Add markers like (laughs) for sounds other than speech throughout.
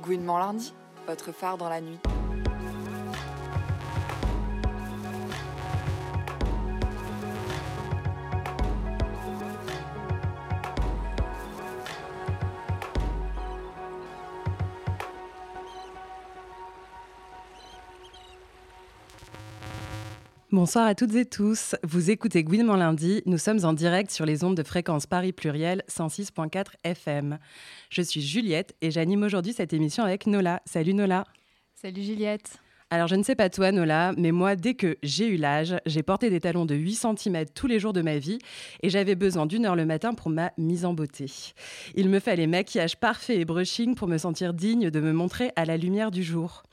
Gouinement lundi, votre phare dans la nuit. Bonsoir à toutes et tous. Vous écoutez Gouinement lundi. Nous sommes en direct sur les ondes de fréquence Paris Pluriel 106.4 FM. Je suis Juliette et j'anime aujourd'hui cette émission avec Nola. Salut Nola. Salut Juliette. Alors je ne sais pas toi Nola, mais moi dès que j'ai eu l'âge, j'ai porté des talons de 8 cm tous les jours de ma vie et j'avais besoin d'une heure le matin pour ma mise en beauté. Il me fallait maquillage parfait et brushing pour me sentir digne de me montrer à la lumière du jour.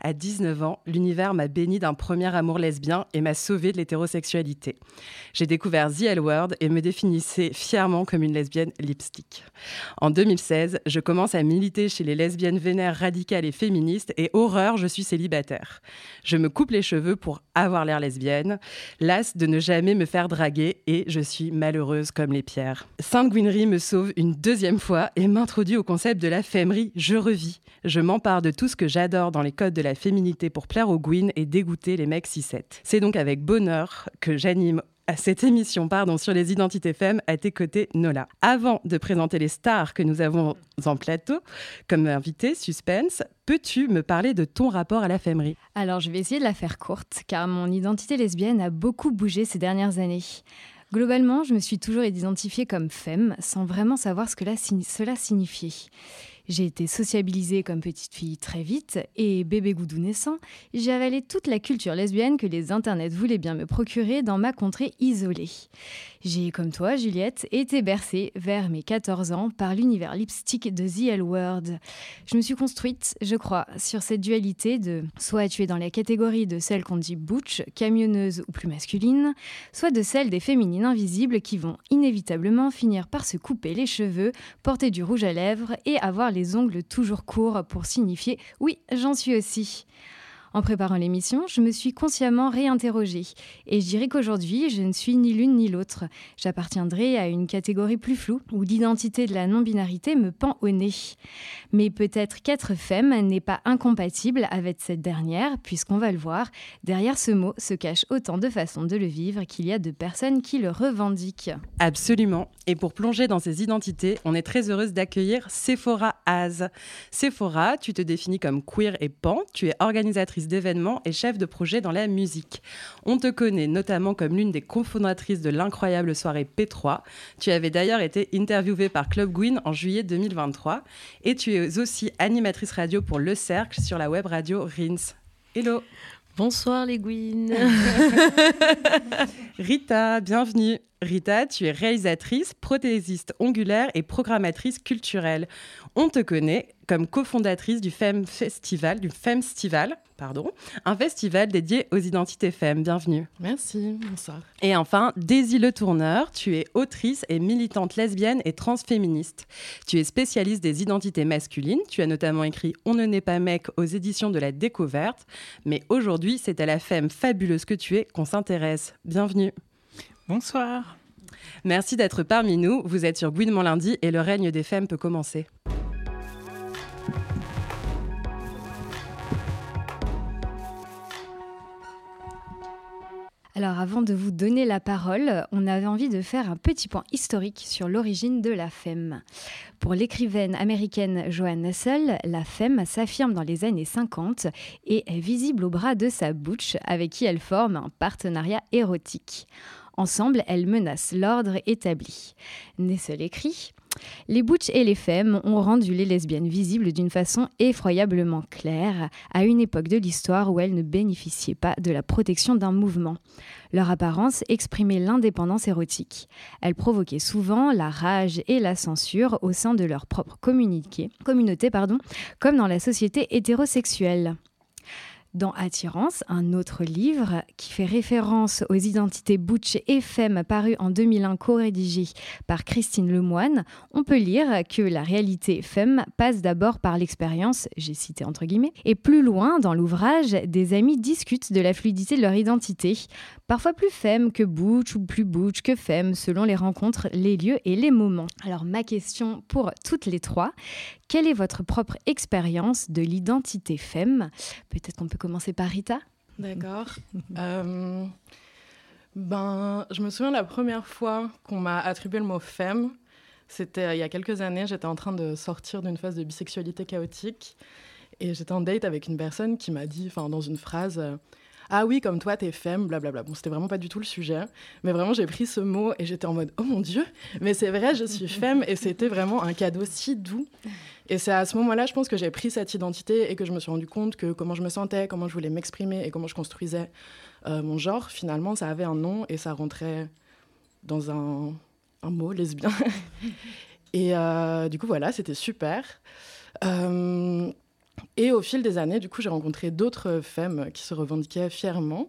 À 19 ans, l'univers m'a béni d'un premier amour lesbien et m'a sauvé de l'hétérosexualité. J'ai découvert The L Word et me définissais fièrement comme une lesbienne lipstick. En 2016, je commence à militer chez les lesbiennes vénères radicales et féministes et horreur, je suis célibataire. Je me coupe les cheveux pour avoir l'air lesbienne, lasse de ne jamais me faire draguer et je suis malheureuse comme les pierres. Sainte Guinery me sauve une deuxième fois et m'introduit au concept de la fémerie. Je revis. Je m'empare de tout ce que j'adore dans les codes de la féminité pour plaire aux Gwyn et dégoûter les mecs 6-7. C'est donc avec bonheur que j'anime à cette émission pardon, sur les identités femmes à tes côtés, Nola. Avant de présenter les stars que nous avons en plateau comme invité, suspense, peux-tu me parler de ton rapport à la fémerie Alors, je vais essayer de la faire courte, car mon identité lesbienne a beaucoup bougé ces dernières années. Globalement, je me suis toujours identifiée comme femme, sans vraiment savoir ce que cela signifiait. J'ai été sociabilisée comme petite fille très vite et bébé goudou naissant, j'ai avalé toute la culture lesbienne que les internets voulaient bien me procurer dans ma contrée isolée. J'ai, comme toi, Juliette, été bercée vers mes 14 ans par l'univers lipstick de The L Word. Je me suis construite, je crois, sur cette dualité de soit tu es dans la catégorie de celle qu'on dit butch, camionneuse ou plus masculine, soit de celle des féminines invisibles qui vont inévitablement finir par se couper les cheveux, porter du rouge à lèvres et avoir les ongles toujours courts pour signifier oui, j'en suis aussi. En préparant l'émission, je me suis consciemment réinterrogée et je dirais qu'aujourd'hui, je ne suis ni l'une ni l'autre. J'appartiendrai à une catégorie plus floue où l'identité de la non-binarité me pend au nez. Mais peut-être qu'être femme n'est pas incompatible avec cette dernière, puisqu'on va le voir, derrière ce mot se cache autant de façons de le vivre qu'il y a de personnes qui le revendiquent. Absolument. Et pour plonger dans ces identités, on est très heureuse d'accueillir Sephora Az. Sephora, tu te définis comme queer et pan, tu es organisatrice d'événements et chef de projet dans la musique. On te connaît notamment comme l'une des cofondatrices de l'incroyable soirée P3. Tu avais d'ailleurs été interviewée par Club Gwyn en juillet 2023 et tu es aussi animatrice radio pour Le Cercle sur la web radio Rins. Hello Bonsoir les Gwyn (laughs) Rita, bienvenue Rita, tu es réalisatrice, prothésiste ongulaire et programmatrice culturelle. On te connaît comme cofondatrice du Femme Festival, du Femstival, pardon, un festival dédié aux identités femmes. Bienvenue. Merci, bonsoir. Et enfin, Daisy Le Tourneur, tu es autrice et militante lesbienne et transféministe. Tu es spécialiste des identités masculines. Tu as notamment écrit On ne naît pas mec aux éditions de la Découverte. Mais aujourd'hui, c'est à la femme fabuleuse que tu es qu'on s'intéresse. Bienvenue. Bonsoir. Merci d'être parmi nous. Vous êtes sur Gouinement lundi et le règne des femmes peut commencer. Alors avant de vous donner la parole, on avait envie de faire un petit point historique sur l'origine de la femme. Pour l'écrivaine américaine Joanne Nussel, la femme s'affirme dans les années 50 et est visible au bras de sa butch avec qui elle forme un partenariat érotique. Ensemble, elles menacent l'ordre établi. Nessel écrit les butch et les femmes ont rendu les lesbiennes visibles d'une façon effroyablement claire, à une époque de l'histoire où elles ne bénéficiaient pas de la protection d'un mouvement. Leur apparence exprimait l'indépendance érotique. Elles provoquaient souvent la rage et la censure au sein de leur propre communauté, comme dans la société hétérosexuelle dans Attirance, un autre livre qui fait référence aux identités butch et femme paru en 2001 co-rédigé par Christine Lemoine, on peut lire que la réalité femme passe d'abord par l'expérience, j'ai cité entre guillemets, et plus loin dans l'ouvrage, des amis discutent de la fluidité de leur identité, Parfois plus femme que butch ou plus butch que femme selon les rencontres, les lieux et les moments. Alors ma question pour toutes les trois, quelle est votre propre expérience de l'identité femme? Peut-être qu'on peut commencer par Rita D'accord. (laughs) Euh, ben, je me souviens la première fois qu'on m'a attribué le mot femme, c'était il y a quelques années, j'étais en train de sortir d'une phase de bisexualité chaotique et j'étais en date avec une personne qui m'a dit, enfin dans une phrase, ah oui, comme toi, t'es femme, blablabla. Bon, c'était vraiment pas du tout le sujet, mais vraiment, j'ai pris ce mot et j'étais en mode, oh mon Dieu, mais c'est vrai, je suis (laughs) femme, et c'était vraiment un cadeau si doux. Et c'est à ce moment-là, je pense que j'ai pris cette identité et que je me suis rendu compte que comment je me sentais, comment je voulais m'exprimer et comment je construisais euh, mon genre, finalement, ça avait un nom et ça rentrait dans un, un mot lesbien. (laughs) et euh, du coup, voilà, c'était super. Euh, et au fil des années, du coup, j'ai rencontré d'autres femmes qui se revendiquaient fièrement.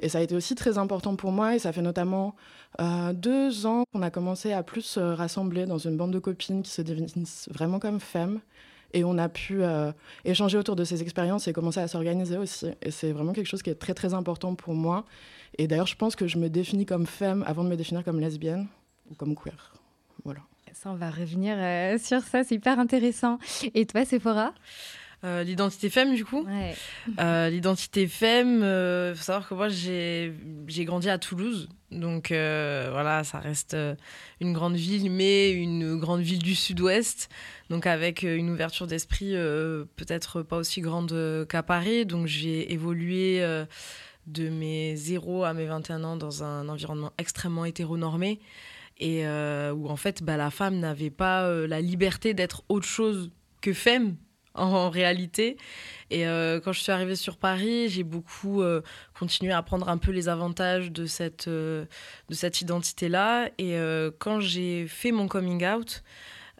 Et ça a été aussi très important pour moi. Et ça fait notamment euh, deux ans qu'on a commencé à plus se rassembler dans une bande de copines qui se définissent vraiment comme femmes. Et on a pu euh, échanger autour de ces expériences et commencer à s'organiser aussi. Et c'est vraiment quelque chose qui est très très important pour moi. Et d'ailleurs, je pense que je me définis comme femme avant de me définir comme lesbienne ou comme queer. Voilà. Ça, on va revenir euh, sur ça, c'est hyper intéressant. Et toi, Sephora? Euh, l'identité femme, du coup. Euh, l'identité femme, il euh, faut savoir que moi, j'ai grandi à Toulouse. Donc voilà, ça reste une grande ville, mais une grande ville du sud-ouest. Donc avec une ouverture d'esprit peut-être pas aussi grande qu'à Paris. Donc j'ai évolué de mes 0 à mes 21 ans dans un environnement extrêmement hétéronormé et où en fait bah, la femme n'avait pas la liberté d'être autre chose que femme en, réalité. Et euh, quand je suis arrivée sur Paris, j'ai beaucoup euh, continué à prendre un peu les avantages de cette, euh, cette identité-là. Et quand j'ai fait mon coming out,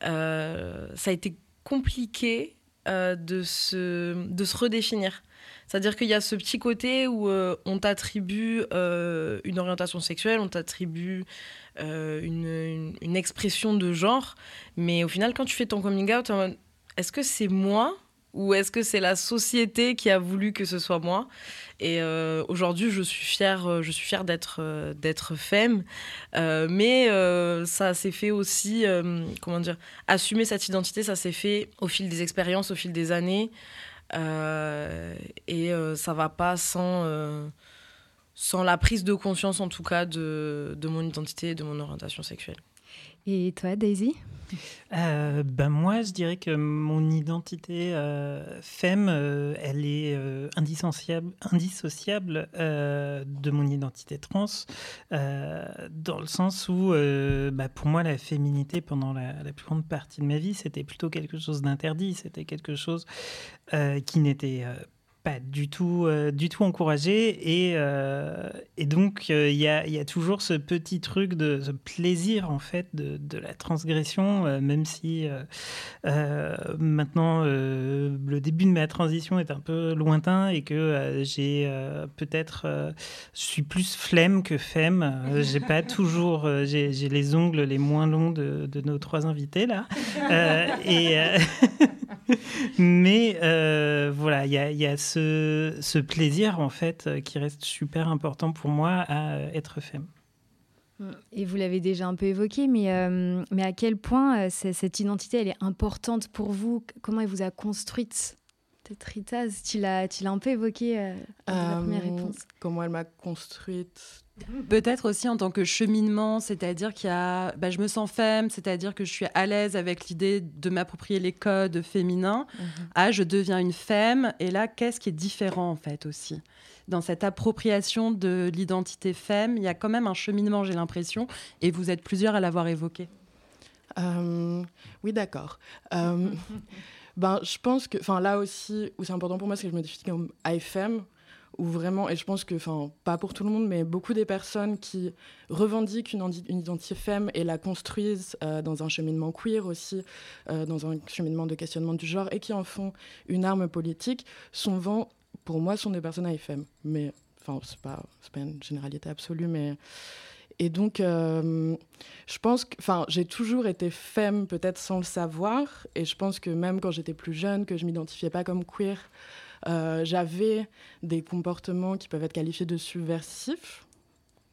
ça a été compliqué de, se, de se redéfinir. C'est-à-dire qu'il y a ce petit côté où on t'attribue une orientation sexuelle, on t'attribue une, une, expression de genre, mais au final, quand tu fais ton coming out, est-ce que c'est moi ou est-ce que c'est la société qui a voulu que ce soit moi? Et euh, aujourd'hui, je suis fière, euh, je suis fière d'être euh, d'être femme, mais ça s'est fait aussi, comment dire, assumer cette identité, ça s'est fait au fil des expériences, au fil des années, et ça va pas sans sans la prise de conscience en tout cas de, de mon identité et de mon orientation sexuelle. Et toi, Daisy? Euh, ben moi, je dirais que mon identité euh, femme, euh, elle est indissociable, indissociable de mon identité trans, dans le sens où, bah, pour moi, la féminité, pendant la, la, plus grande partie de ma vie, c'était plutôt quelque chose d'interdit, c'était quelque chose qui n'était pas du tout, euh, du tout encouragé. Et, euh, et donc, euh, il y, a, y, a, toujours ce petit truc de ce plaisir, en fait, de, de la transgression, même si maintenant, le début de ma transition est un peu lointain et que j'ai peut-être... je suis plus flemme que femme. j'ai pas (laughs) toujours... j'ai les ongles les moins longs de, de nos trois invités, là. et... (laughs) Mais voilà, il y a, y a ce, plaisir, en fait, euh, qui reste super important pour moi à euh, être femme. Et vous l'avez déjà un peu évoqué, mais, euh, mais à quel point cette identité, elle est importante pour vous? Comment elle vous a construite Peut-être Rita, tu l'as, un peu évoqué dans la première réponse. Comment elle m'a construite? Peut-être aussi en tant que cheminement, c'est-à-dire qu'il y a, bah, je me sens femme, c'est-à-dire que je suis à l'aise avec l'idée de m'approprier les codes féminins. Mhm. Ah, je deviens une femme. Et là, qu'est-ce qui est différent en fait aussi? Dans cette appropriation de l'identité femme Il y a quand même un cheminement, j'ai l'impression, et vous êtes plusieurs à l'avoir évoqué. Euh, oui, d'accord. Euh, (laughs) ben, je pense que, enfin, là aussi, où c'est important pour moi, c'est que je me définis comme IFM où vraiment, et je pense que, enfin, pas pour tout le monde, mais beaucoup des personnes qui revendiquent une, identité femme et la construisent euh, dans un cheminement queer aussi, euh, dans un cheminement de questionnement du genre, et qui en font une arme politique, souvent, pour moi, sont des personnes AFM. Mais, enfin, c'est pas, pas une généralité absolue, mais. Et donc, euh, je pense que, enfin, j'ai toujours été femme, peut-être sans le savoir, et je pense que même quand j'étais plus jeune, que je m'identifiais pas comme queer, j'avais des comportements qui peuvent être qualifiés de subversifs,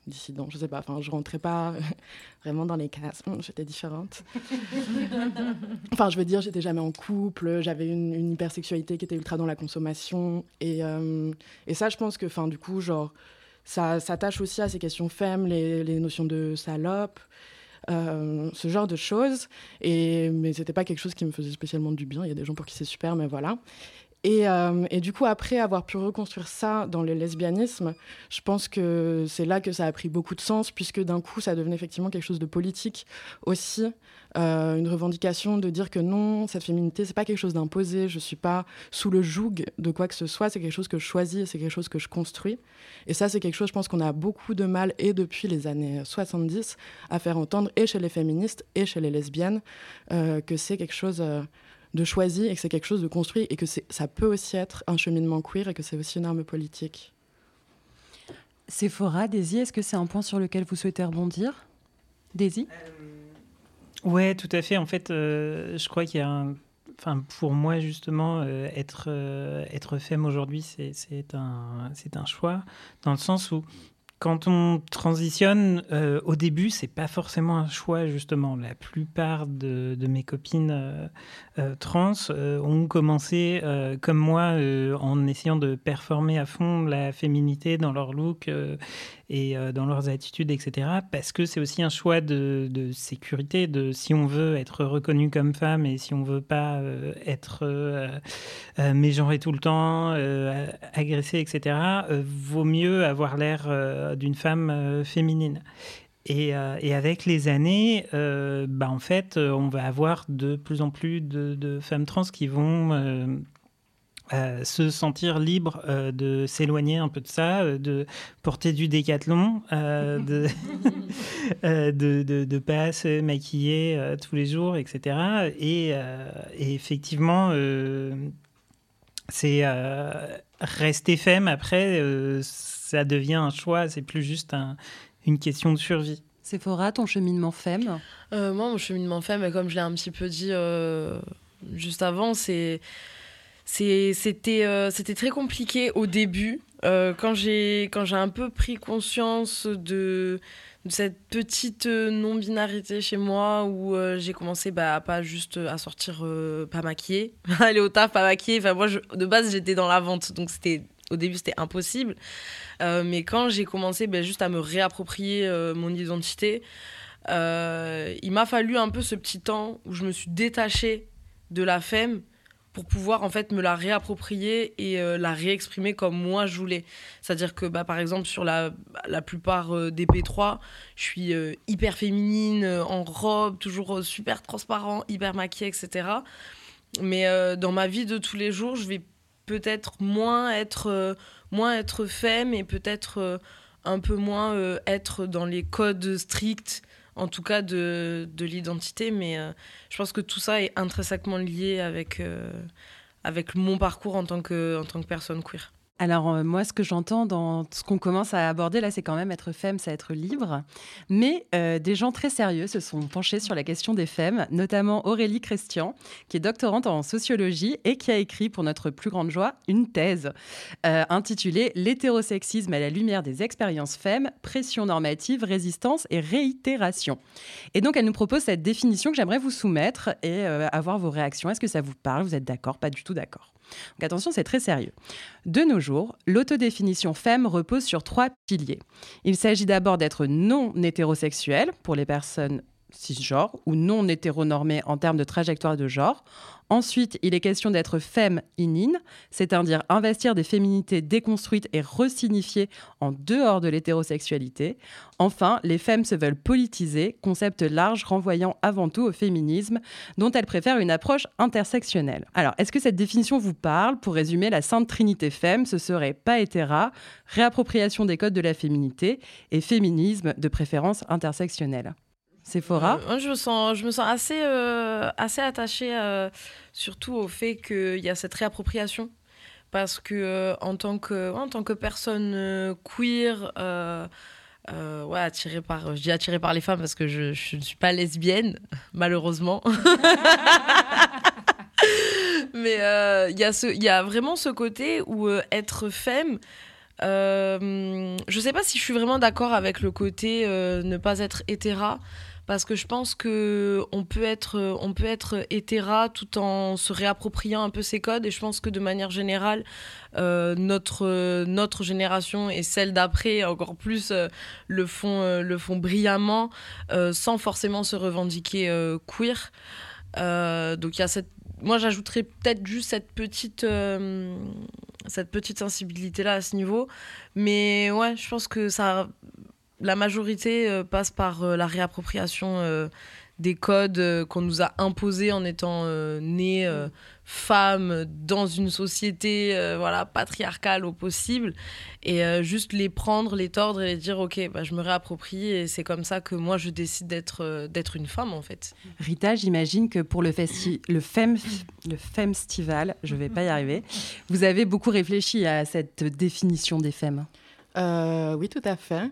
dissident, je sais pas, enfin je rentrais pas (laughs) vraiment dans les cases, j'étais différente. (laughs) enfin je veux dire, j'étais jamais en couple, j'avais une, une, hypersexualité qui était ultra dans la consommation et, euh, et ça je pense que enfin du coup genre ça s'attache aussi à ces questions femmes, les, les notions de salope. Euh, ce genre de choses. Et, mais c'était pas quelque chose qui me faisait spécialement du bien. Il y a des gens pour qui c'est super, mais voilà. Euh, et, du coup, après avoir pu reconstruire ça dans le lesbianisme, je pense que c'est là que ça a pris beaucoup de sens, puisque d'un coup, ça devenait effectivement quelque chose de politique aussi, euh, une revendication de dire que non, cette féminité, c'est pas quelque chose d'imposé, je suis pas sous le joug de quoi que ce soit, c'est quelque chose que je choisis, c'est quelque chose que je construis. Et ça, c'est quelque chose, je pense qu'on a beaucoup de mal, et depuis les années 70, à faire entendre, et chez les féministes, et chez les lesbiennes, euh, que c'est quelque chose de choisir et que c'est quelque chose de construit et que ça peut aussi être un cheminement queer et que c'est aussi une arme politique. Sephora, Daisy, est-ce que c'est un point sur lequel vous souhaitez rebondir? Daisy? Euh, Ouais, tout à fait. En fait, euh, je crois qu'il y a un... Enfin, pour moi, justement, euh, être, être femme aujourd'hui, c'est un, un choix, dans le sens où quand on transitionne, euh, au début, c'est pas forcément un choix, justement. La plupart de, mes copines euh, euh, trans ont commencé, comme moi, en essayant de performer à fond la féminité dans leur look et euh, dans leurs attitudes, etc. Parce que c'est aussi un choix de, sécurité, de si on veut être reconnu comme femme et si on veut pas euh, être euh, mégenré tout le temps, agressé, etc. vaut mieux avoir l'air d'une femme féminine. Et, avec les années, bah, en fait, on va avoir de plus en plus de, femmes trans qui vont euh, se sentir libre euh, de s'éloigner un peu de ça, euh, de porter du décathlon, (laughs) (laughs) de, de, de, pas se maquiller tous les jours, etc. Et, et effectivement, c'est rester femme après, ça devient un choix, c'est plus juste une question de survie. Sephora, ton cheminement femme? Moi, mon cheminement femme, comme je l'ai un petit peu dit juste avant, c'est c'était euh, très compliqué au début. Euh, quand j'ai un peu pris conscience de, cette petite non-binarité chez moi où euh, j'ai commencé bah, pas juste à sortir pas maquillée, (laughs) aller au taf pas maquillée. Enfin, moi, de base, j'étais dans la vente, donc c'était au début, c'était impossible. mais quand j'ai commencé bah, juste à me réapproprier mon identité, il m'a fallu un peu ce petit temps où je me suis détachée de la femme pour pouvoir en fait me la réapproprier et euh, la réexprimer comme moi je voulais. C'est-à-dire que bah, par exemple sur la, la plupart euh, des P3, je suis euh, hyper féminine, en robe, toujours super transparent, hyper maquillée, etc. Mais dans ma vie de tous les jours, je vais peut-être moins être, moins être femme et peut-être un peu moins être dans les codes stricts en tout cas de, de l'identité. Mais euh, je pense que tout ça est intrinsèquement lié avec, euh, avec mon parcours en tant que, en tant que personne queer. Alors euh, moi, ce que j'entends dans ce qu'on commence à aborder là, c'est quand même être femme, c'est être libre. Mais euh, des gens très sérieux se sont penchés sur la question des femmes, notamment Aurélie Christian, qui est doctorante en sociologie et qui a écrit, pour notre plus grande joie, une thèse euh, intitulée L'hétérosexisme à la lumière des expériences femmes, pression normative, résistance et réitération. Et donc elle nous propose cette définition que j'aimerais vous soumettre et avoir vos réactions. Est-ce que ça vous parle? Vous êtes d'accord? Pas du tout d'accord donc attention, c'est très sérieux. De nos jours, l'autodéfinition femme repose sur trois piliers. Il s'agit d'abord d'être non hétérosexuel pour les personnes cisgenres ou non hétéronormées en termes de trajectoire de genre. Ensuite, il est question d'être femme inine, c'est-à-dire investir des féminités déconstruites et resignifiées en dehors de l'hétérosexualité. Enfin, les femmes se veulent politiser, concept large renvoyant avant tout au féminisme, dont elles préfèrent une approche intersectionnelle. Alors, est-ce que cette définition vous parle? Pour résumer, la sainte trinité femme, ce serait pas hétéra, réappropriation des codes de la féminité et féminisme de préférence intersectionnelle. Sephora euh, je me sens, je me sens assez, euh, assez attachée euh, surtout au fait qu'il y a cette réappropriation. Parce que en, tant que, en tant que personne queer, ouais, attirée par, je dis attirée par les femmes parce que je, ne suis pas lesbienne, (laughs) malheureusement. (laughs) Mais il y, a y a vraiment ce côté où être femme, euh, je sais pas si je suis vraiment d'accord avec le côté ne pas être hétéra parce que je pense que on peut être on peut être hétéra tout en se réappropriant un peu ses codes. Et je pense que de manière générale euh, notre notre génération et celle d'après encore plus euh, le font euh, le font brillamment sans forcément se revendiquer queer. Donc il y a cette moi j'ajouterais peut-être juste cette petite cette petite sensibilité là à ce niveau. Mais ouais je pense que ça la majorité euh, passe par euh, la réappropriation euh, des codes qu'on nous a imposés en étant nés femmes dans une société voilà patriarcale au possible. Et juste les prendre les tordre et les dire ok bah, je me réapproprie et c'est comme ça que moi je décide d'être d'être une femme en fait. Rita j'imagine que pour le festi le fem le femstival je vais pas y arriver vous avez beaucoup réfléchi à cette définition des femmes. Oui tout à fait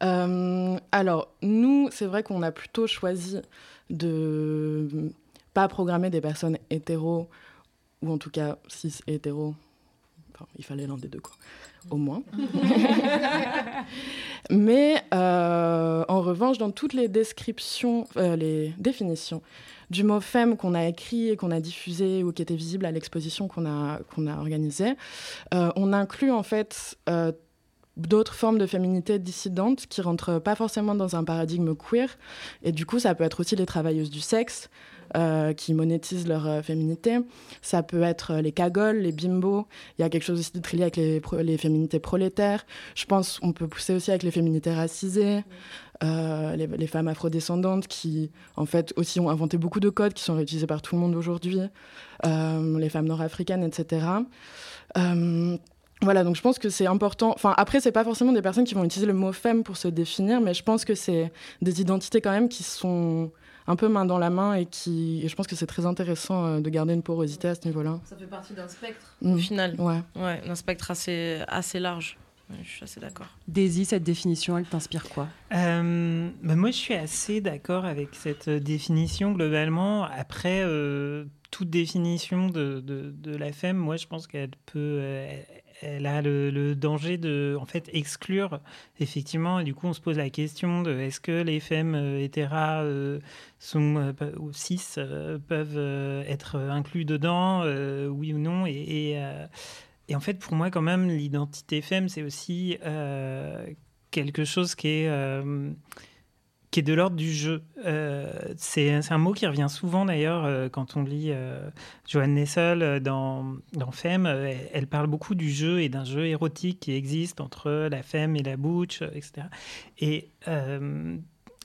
alors, nous, c'est vrai qu'on a plutôt choisi de pas programmer des personnes hétéros, ou en tout cas cis hétéros. Enfin, il fallait l'un des deux, quoi. Au moins. (laughs) Mais euh, en revanche, dans toutes les descriptions, euh, les définitions du mot femme qu'on a écrit et qu'on a diffusé ou qui était visible à l'exposition qu'on a, qu'on a organisée, on inclut en fait d'autres formes de féminité dissidentes qui rentrent pas forcément dans un paradigme queer. Et du coup, ça peut être aussi les travailleuses du sexe euh, qui monétisent leur euh, féminité. Ça peut être les cagoles, les bimbos. Il y a quelque chose aussi de très lié avec les, féminités prolétaires. Je pense qu'on peut pousser aussi avec les féminités racisées. Euh, les, les, femmes afrodescendantes qui, en fait, aussi ont inventé beaucoup de codes qui sont réutilisés par tout le monde aujourd'hui, les femmes nord-africaines, etc. Voilà, donc je pense que c'est important. Enfin, après, c'est pas forcément des personnes qui vont utiliser le mot femme pour se définir, mais je pense que c'est des identités quand même qui sont un peu main dans la main et qui. Et je pense que c'est très intéressant euh, de garder une porosité à ce niveau-là. Ça fait partie d'un spectre, au mm. final. Ouais. Ouais, d'un spectre assez, assez large. je suis assez d'accord. Daisy, cette définition, elle t'inspire quoi? Euh, bah Moi, je suis assez d'accord avec cette définition globalement. Après, euh, toute définition de, de, de, la femme, moi, je pense qu'elle peut elle a le, danger de en fait exclure effectivement du coup on se pose la question de est-ce que les femmes euh, hétéras euh, sont euh, ou cis peuvent être inclus dedans oui ou non et, et, en fait pour moi quand même l'identité femme c'est aussi quelque chose qui est qui est de l'ordre du jeu. Euh, c'est un mot qui revient souvent d'ailleurs euh, quand on lit euh, Joanne Nessel dans, dans Femme. Elle, parle beaucoup du jeu et d'un jeu érotique qui existe entre la femme et la butch, etc. Et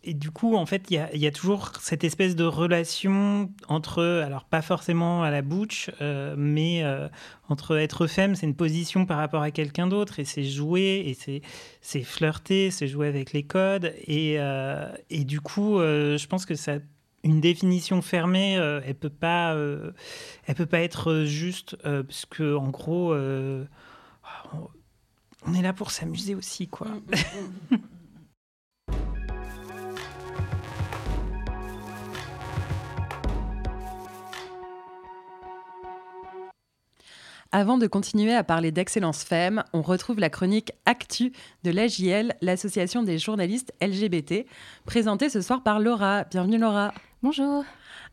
et du coup, en fait, il y a, toujours cette espèce de relation entre, alors pas forcément à la bouche, euh, mais euh, entre être femme, c'est une position par rapport à quelqu'un d'autre, et c'est jouer, et c'est flirter, c'est jouer avec les codes. Et, euh, du coup, je pense que ça une définition fermée, elle peut pas, peut pas être juste, parce que en gros, on est là pour s'amuser aussi, quoi. Avant de continuer à parler d'Excellence Femmes, on retrouve la chronique Actu de l'AJL, l'association des journalistes LGBT, présentée ce soir par Laura. Bienvenue Laura. Bonjour.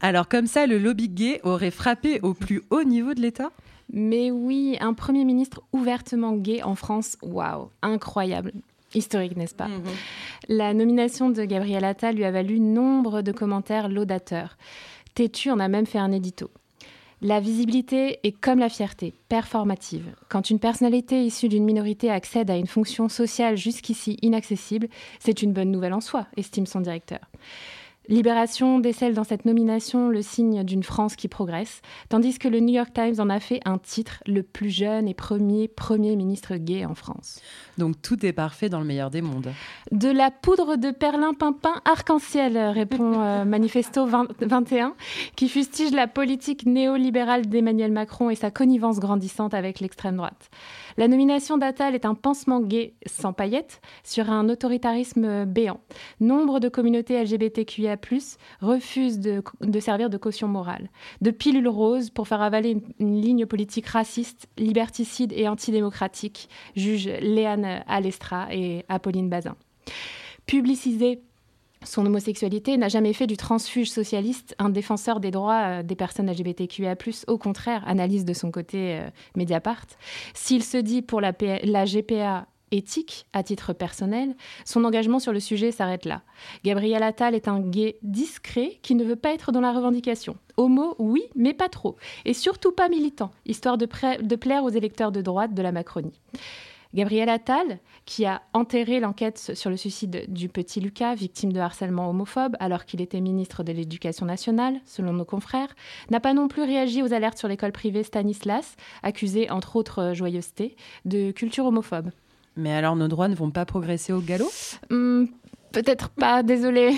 Alors comme ça, le lobby gay aurait frappé au plus haut niveau de l'État? Mais oui, un Premier ministre ouvertement gay en France, waouh, incroyable. Historique, n'est-ce pas? Mhm. La nomination de Gabriel Attal lui a valu nombre de commentaires laudateurs. Tétu en a même fait un édito. La visibilité est comme la fierté, performative. Quand une personnalité issue d'une minorité accède à une fonction sociale jusqu'ici inaccessible, c'est une bonne nouvelle en soi, estime son directeur. Libération décèle dans cette nomination le signe d'une France qui progresse, tandis que le New York Times en a fait un titre, le plus jeune et premier Premier ministre gay en France. Donc tout est parfait dans le meilleur des mondes. De la poudre de perlimpinpin arc-en-ciel, répond euh, (laughs) Manifesto 21, qui fustige la politique néolibérale d'Emmanuel Macron et sa connivence grandissante avec l'extrême droite. La nomination d'Attal est un pansement gay sans paillettes sur un autoritarisme béant. Nombre de communautés LGBTQIA LGBTQIA+, refuse de, servir de caution morale, de pilule rose pour faire avaler une, ligne politique raciste, liberticide et antidémocratique, juge Léane Alestra et Apolline Bazin. Son homosexualité n'a jamais fait du transfuge socialiste un défenseur des droits euh, des personnes LGBTQIA+. Au contraire, analyse de son côté euh, Mediapart. S'il se dit pour la, GPA éthique à titre personnel, son engagement sur le sujet s'arrête là. Gabriel Attal est un gay discret qui ne veut pas être dans la revendication. Homo, oui, mais pas trop. Et surtout pas militant, histoire de, de plaire aux électeurs de droite de la Macronie. Gabriel Attal, qui a enterré l'enquête sur le suicide du petit Lucas, victime de harcèlement homophobe, alors qu'il était ministre de l'Éducation nationale, selon nos confrères, n'a pas non plus réagi aux alertes sur l'école privée Stanislas, accusée, entre autres joyeusetés, de culture homophobe. Mais alors nos droits ne vont pas progresser au galop? Hmm, Peut-être pas, désolé.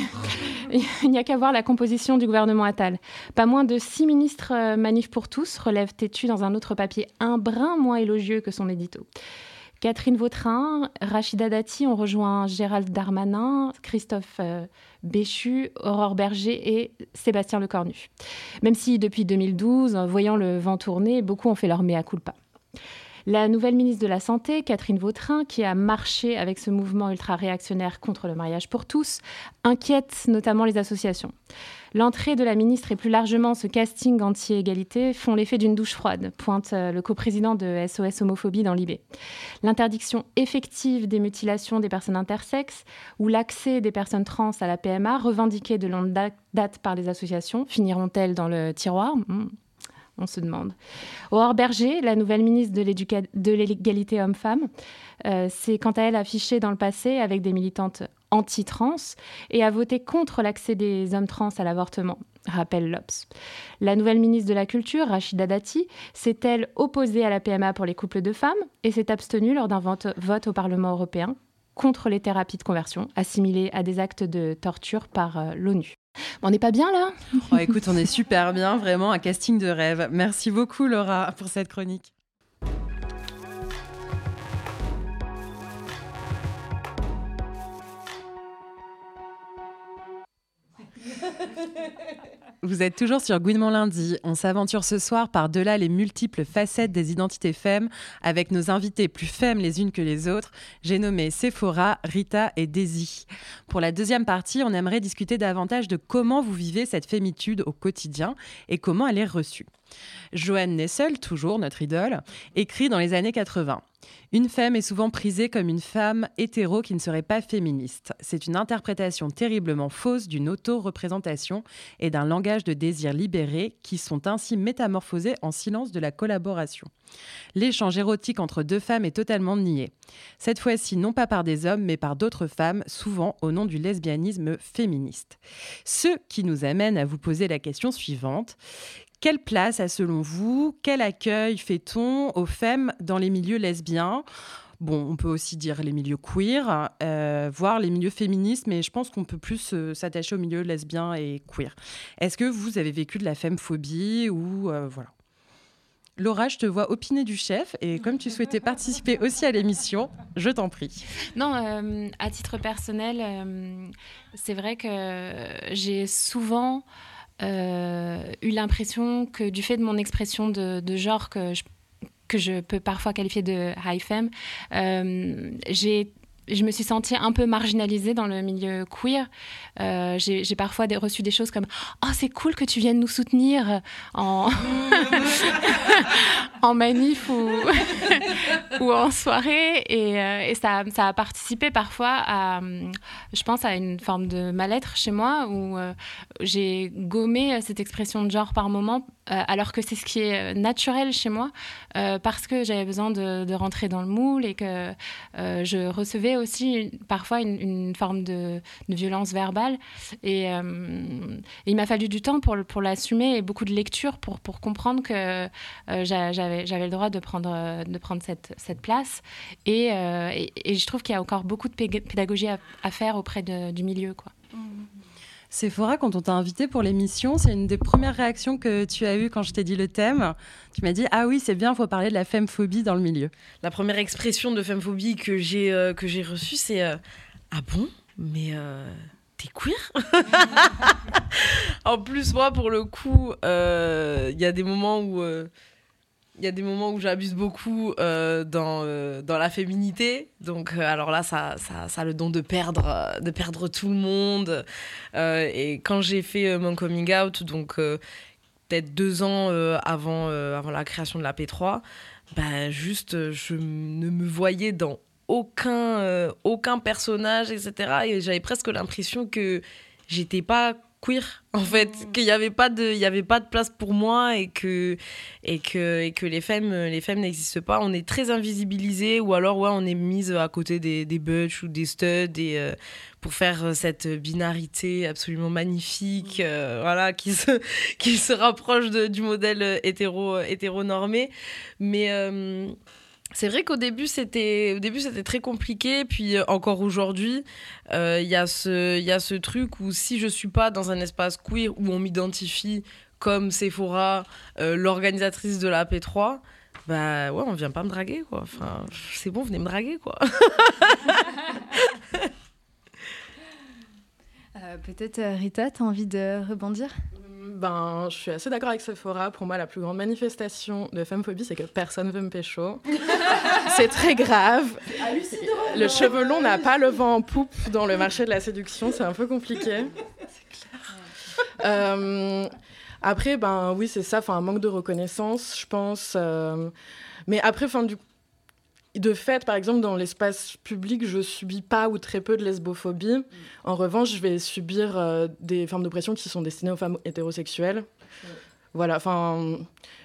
(laughs) Il n'y a qu'à voir la composition du gouvernement Attal. Pas moins de six ministres euh, manif pour tous relèvent têtu dans un autre papier un brin moins élogieux que son édito. Catherine Vautrin, Rachida Dati ont rejoint Gérald Darmanin, Christophe euh, Béchu, Aurore Berger et Sébastien Lecornu. Même si depuis 2012, voyant le vent tourner, beaucoup ont fait leur mea culpa. La nouvelle ministre de la Santé, Catherine Vautrin, qui a marché avec ce mouvement ultra-réactionnaire contre le mariage pour tous, inquiète notamment les associations. L'entrée de la ministre et plus largement ce casting anti-égalité font l'effet d'une douche froide, pointe euh, le coprésident de SOS Homophobie dans l'IB. L'interdiction effective des mutilations des personnes intersexes ou l'accès des personnes trans à la PMA, revendiquée de longue date par les associations, finiront-elles dans le tiroir? Hmm on se demande. Aurore Berger, la nouvelle ministre de l'égalité homme-femme, euh, s'est quant à elle affichée dans le passé avec des militantes anti-trans et a voté contre l'accès des hommes trans à l'avortement, rappelle l'Obs. La nouvelle ministre de la Culture, Rachida Dati, s'est-elle opposée à la PMA pour les couples de femmes et s'est abstenue lors d'un vote au Parlement européen contre les thérapies de conversion, assimilées à des actes de torture par euh, l'ONU. On n'est pas bien là oh, Écoute, on est super bien, vraiment un casting de rêve. Merci beaucoup Laura pour cette chronique. (laughs) Vous êtes toujours sur Gouinement lundi. On s'aventure ce soir par-delà les multiples facettes des identités femmes avec nos invités plus femmes les unes que les autres. J'ai nommé Sephora, Rita et Daisy. Pour la deuxième partie, on aimerait discuter davantage de comment vous vivez cette fémitude au quotidien et comment elle est reçue. Joanne Nessel, toujours notre idole, écrit dans les années 80. Une femme est souvent prisée comme une femme hétéro qui ne serait pas féministe. C'est une interprétation terriblement fausse d'une auto-représentation et d'un langage de désir libéré qui sont ainsi métamorphosés en silence de la collaboration. L'échange érotique entre deux femmes est totalement nié. Cette fois-ci, non pas par des hommes, mais par d'autres femmes, souvent au nom du lesbianisme féministe. Ce qui nous amène à vous poser la question suivante. Quelle place a selon vous, quel accueil fait-on aux femmes dans les milieux lesbiens? Bon, on peut aussi dire les milieux queer, euh, voire les milieux féministes, mais je pense qu'on peut plus euh, s'attacher aux milieux lesbiens et queer. Est-ce que vous avez vécu de la femmephobie ou euh, voilà Laura, je te vois opiner du chef et comme tu souhaitais participer aussi à l'émission, je t'en prie. Non, à titre personnel, c'est vrai que j'ai souvent euh, eu l'impression que du fait de mon expression de, genre que je, que je peux parfois qualifier de high femme, euh, j'ai je me suis sentie un peu marginalisée dans le milieu queer. Euh, j'ai parfois reçu des choses comme Oh, c'est cool que tu viennes nous soutenir en, (laughs) (laughs) en manif (laughs) ou, en soirée. Et, et ça, a participé parfois à, je pense, à une forme de mal-être chez moi où j'ai gommé cette expression de genre par moment euh, alors que c'est ce qui est euh, naturel chez moi, euh, parce que j'avais besoin de, rentrer dans le moule et que je recevais aussi parfois une, forme de, violence verbale. Et, il m'a fallu du temps pour, pour l'assumer et beaucoup de lecture pour, pour comprendre que j'avais, j'avais le droit de prendre, de prendre cette, cette place. Et, et, je trouve qu'il y a encore beaucoup de pédagogie à, faire auprès du milieu. Quoi. Mmh. Sephora, quand on t'a invité pour l'émission, c'est une des premières réactions que tu as eues quand je t'ai dit le thème. Tu m'as dit Ah oui, c'est bien, il faut parler de la femmephobie dans le milieu. La première expression de femmephobie que j'ai euh, que j'ai reçue, c'est euh, Ah bon Mais euh, t'es queer? (laughs) En plus, moi, pour le coup, il y a des moments où il y a des moments où j'abuse beaucoup euh, dans, euh, dans la féminité. Donc, euh, alors là, ça, ça, ça, a le don de perdre, de perdre tout le monde. et quand j'ai fait mon coming out, donc peut-être deux ans avant, avant la création de la P3, ben, juste, je ne me voyais dans aucun, aucun personnage, etc. Et j'avais presque l'impression que j'étais pas queer en fait mm. qu'il n'y avait pas de il y avait pas de place pour moi et que et que et que les femmes les femmes n'existent pas on est très invisibilisés ou alors ouais on est mise à côté des des butch ou des studs et euh, pour faire euh, cette binarité absolument magnifique mm. euh, voilà qui se qui se rapproche du modèle hétéro hétéronormé mais c'est vrai qu'au début c'était au début c'était très compliqué. Puis euh, encore aujourd'hui euh, il y a ce y a ce truc où si je suis pas dans un espace queer où on m'identifie comme Sephora euh, l'organisatrice de la P3 bah ouais on vient pas me draguer quoi. Enfin c'est bon venez me draguer quoi. (laughs) Peut-être Rita tu as envie de rebondir? Ben, je suis assez d'accord avec Sephora. Pour moi, la plus grande manifestation de femmephobie, c'est que personne veut me pécho. (laughs) c'est très grave. Le cheveu long n'a pas le vent en poupe dans le marché de la séduction. C'est un peu compliqué. C'est clair. (laughs) Euh, après, ben oui, c'est ça. Enfin, un manque de reconnaissance, je pense. Euh, mais après, fin du de fait, par exemple, dans l'espace public, je subis pas ou très peu de lesbophobie. Mm. En revanche, je vais subir euh, des formes d'oppression qui sont destinées aux femmes hétérosexuelles. Mm. Voilà, enfin,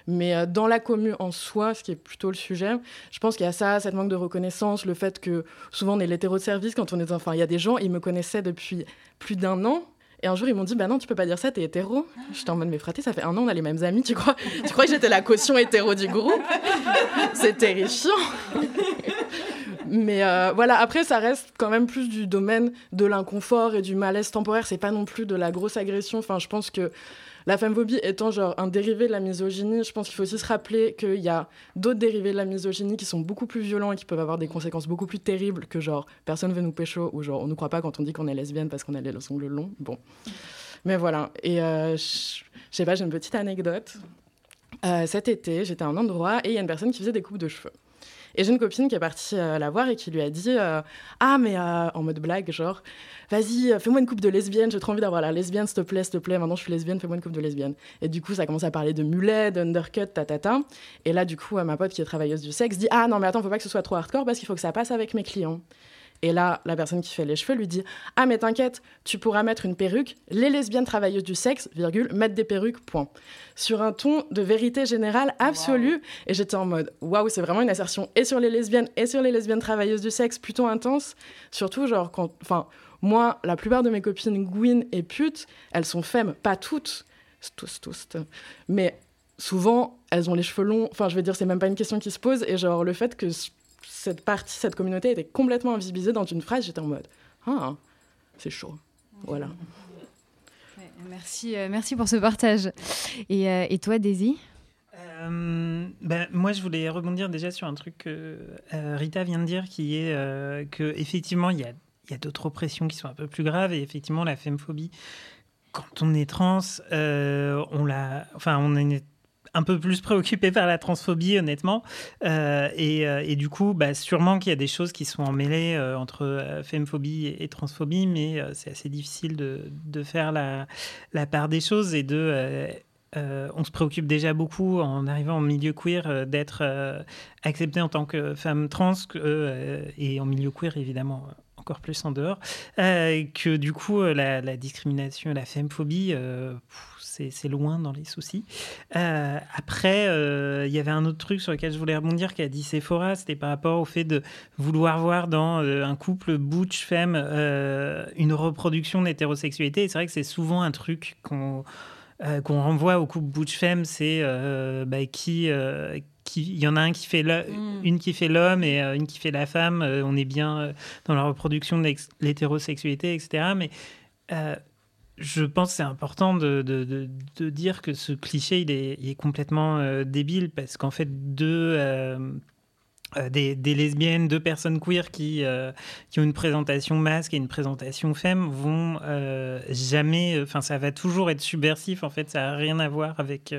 mais euh, dans la commune en soi, ce qui est plutôt le sujet, je pense qu'il y a ça, cette manque de reconnaissance, le fait que souvent on est l'hétéro de service quand on est, enfin, il y a des gens, ils me connaissaient depuis plus d'un an, et un jour, ils m'ont dit, bah non, tu peux pas dire ça, t'es hétéro. J'étais en mode, mais fraté, ça fait un an, on a les mêmes amis, tu crois? Tu crois que j'étais la caution hétéro du groupe? C'est terrifiant. mais euh, voilà, après, ça reste quand même plus du domaine de l'inconfort et du malaise temporaire. C'est pas non plus de la grosse agression. Enfin, je pense que la femmephobie étant genre un dérivé de la misogynie, je pense qu'il faut aussi se rappeler qu'il y a d'autres dérivés de la misogynie qui sont beaucoup plus violents et qui peuvent avoir des conséquences beaucoup plus terribles que genre personne veut nous pécho ou genre on nous croit pas quand on dit qu'on est lesbienne parce qu'on a les ongles longs. Bon. Mais voilà. Et euh, je sais pas, j'ai une petite anecdote. Euh, cet été, j'étais à un endroit et il y a une personne qui faisait des coupes de cheveux. Et j'ai une copine qui est partie euh, la voir et qui lui a dit Ah, mais en mode blague, genre, vas-y, fais-moi une coupe de lesbienne, j'ai trop envie d'avoir la lesbienne, s'il te plaît, s'il te plaît, maintenant je suis lesbienne, fais-moi une coupe de lesbienne. Et du coup, ça commence à parler de mulet, d'undercut, tatata. Et là, du coup, ma pote qui est travailleuse du sexe dit Ah non, mais attends, faut pas que ce soit trop hardcore parce qu'il faut que ça passe avec mes clients. Et là, la personne qui fait les cheveux lui dit Ah, mais t'inquiète, tu pourras mettre une perruque. Les lesbiennes travailleuses du sexe, virgule, mettent des perruques, point. Sur un ton de vérité générale absolue. Et j'étais en mode Waouh, c'est vraiment une assertion et sur les lesbiennes et sur les lesbiennes travailleuses du sexe plutôt intense. Surtout, genre, quand. Enfin, moi, la plupart de mes copines Gwyn et putes, elles sont femmes, pas toutes, tous, tous, mais souvent, elles ont les cheveux longs. Enfin, je veux dire, c'est même pas une question qui se pose. Et genre, le fait que cette partie, cette communauté était complètement invisibilisée dans une phrase, j'étais en mode Ah, c'est chaud. Voilà. merci, euh, merci pour ce partage. Et, euh, et toi, Daisy? Euh, ben, moi, je voulais rebondir déjà sur un truc que Rita vient de dire, qui est que effectivement, il y a y a d'autres oppressions qui sont un peu plus graves. Et effectivement, la femmephobie, quand on est trans, euh, on, la, enfin, on est un peu plus préoccupé par la transphobie, honnêtement. Euh, et, euh, et, du coup, bah, sûrement qu'il y a des choses qui sont emmêlées entre femmephobie et, transphobie, mais c'est assez difficile de, faire la, la, part des choses et de... on se préoccupe déjà beaucoup en arrivant en milieu queer d'être accepté en tant que femme trans et en milieu queer évidemment encore plus en dehors, euh, que du coup, euh, la, discrimination, la femmephobie, euh, c'est loin dans les soucis. après, il y avait un autre truc sur lequel je voulais rebondir qu'a dit Sephora, c'était par rapport au fait de vouloir voir dans un couple butch-femme une reproduction d'hétérosexualité. C'est vrai que c'est souvent un truc qu'on qu'on renvoie au couple butch-femme, c'est bah, qui il y en a un qui fait mm. une qui fait l'homme et euh, une qui fait la femme. Euh, on est bien euh, dans la reproduction de l'hétérosexualité, etc. Mais je pense que c'est important de, de, dire que ce cliché, il est, complètement débile parce qu'en fait, deux, euh, des, lesbiennes, deux personnes queer qui, euh, qui ont une présentation masque et une présentation femme vont euh, jamais, enfin ça va toujours être subversif en fait, ça n'a rien à voir avec,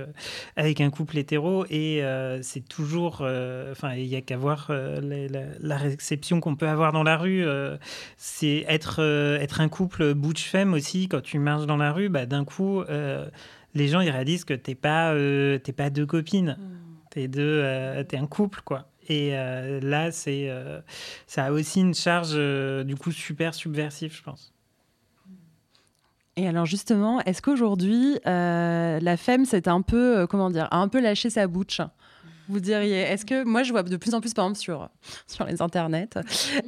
avec un couple hétéro et c'est toujours, enfin il n'y a qu'à voir la, réception qu'on peut avoir dans la rue, c'est être, être un couple butch-femme aussi, quand tu marches dans la rue, bah, d'un coup les gens ils réalisent que t'es pas, t'es pas deux copines, mmh. t'es deux, t'es un couple quoi. Et euh, là, c'est, euh, ça a aussi une charge euh, du coup super subversive, je pense. Et alors justement, est-ce qu'aujourd'hui, la femme s'est un peu, comment dire, a un peu lâché sa bouche vous diriez? Est-ce que moi je vois de plus en plus par exemple sur (laughs) sur les internets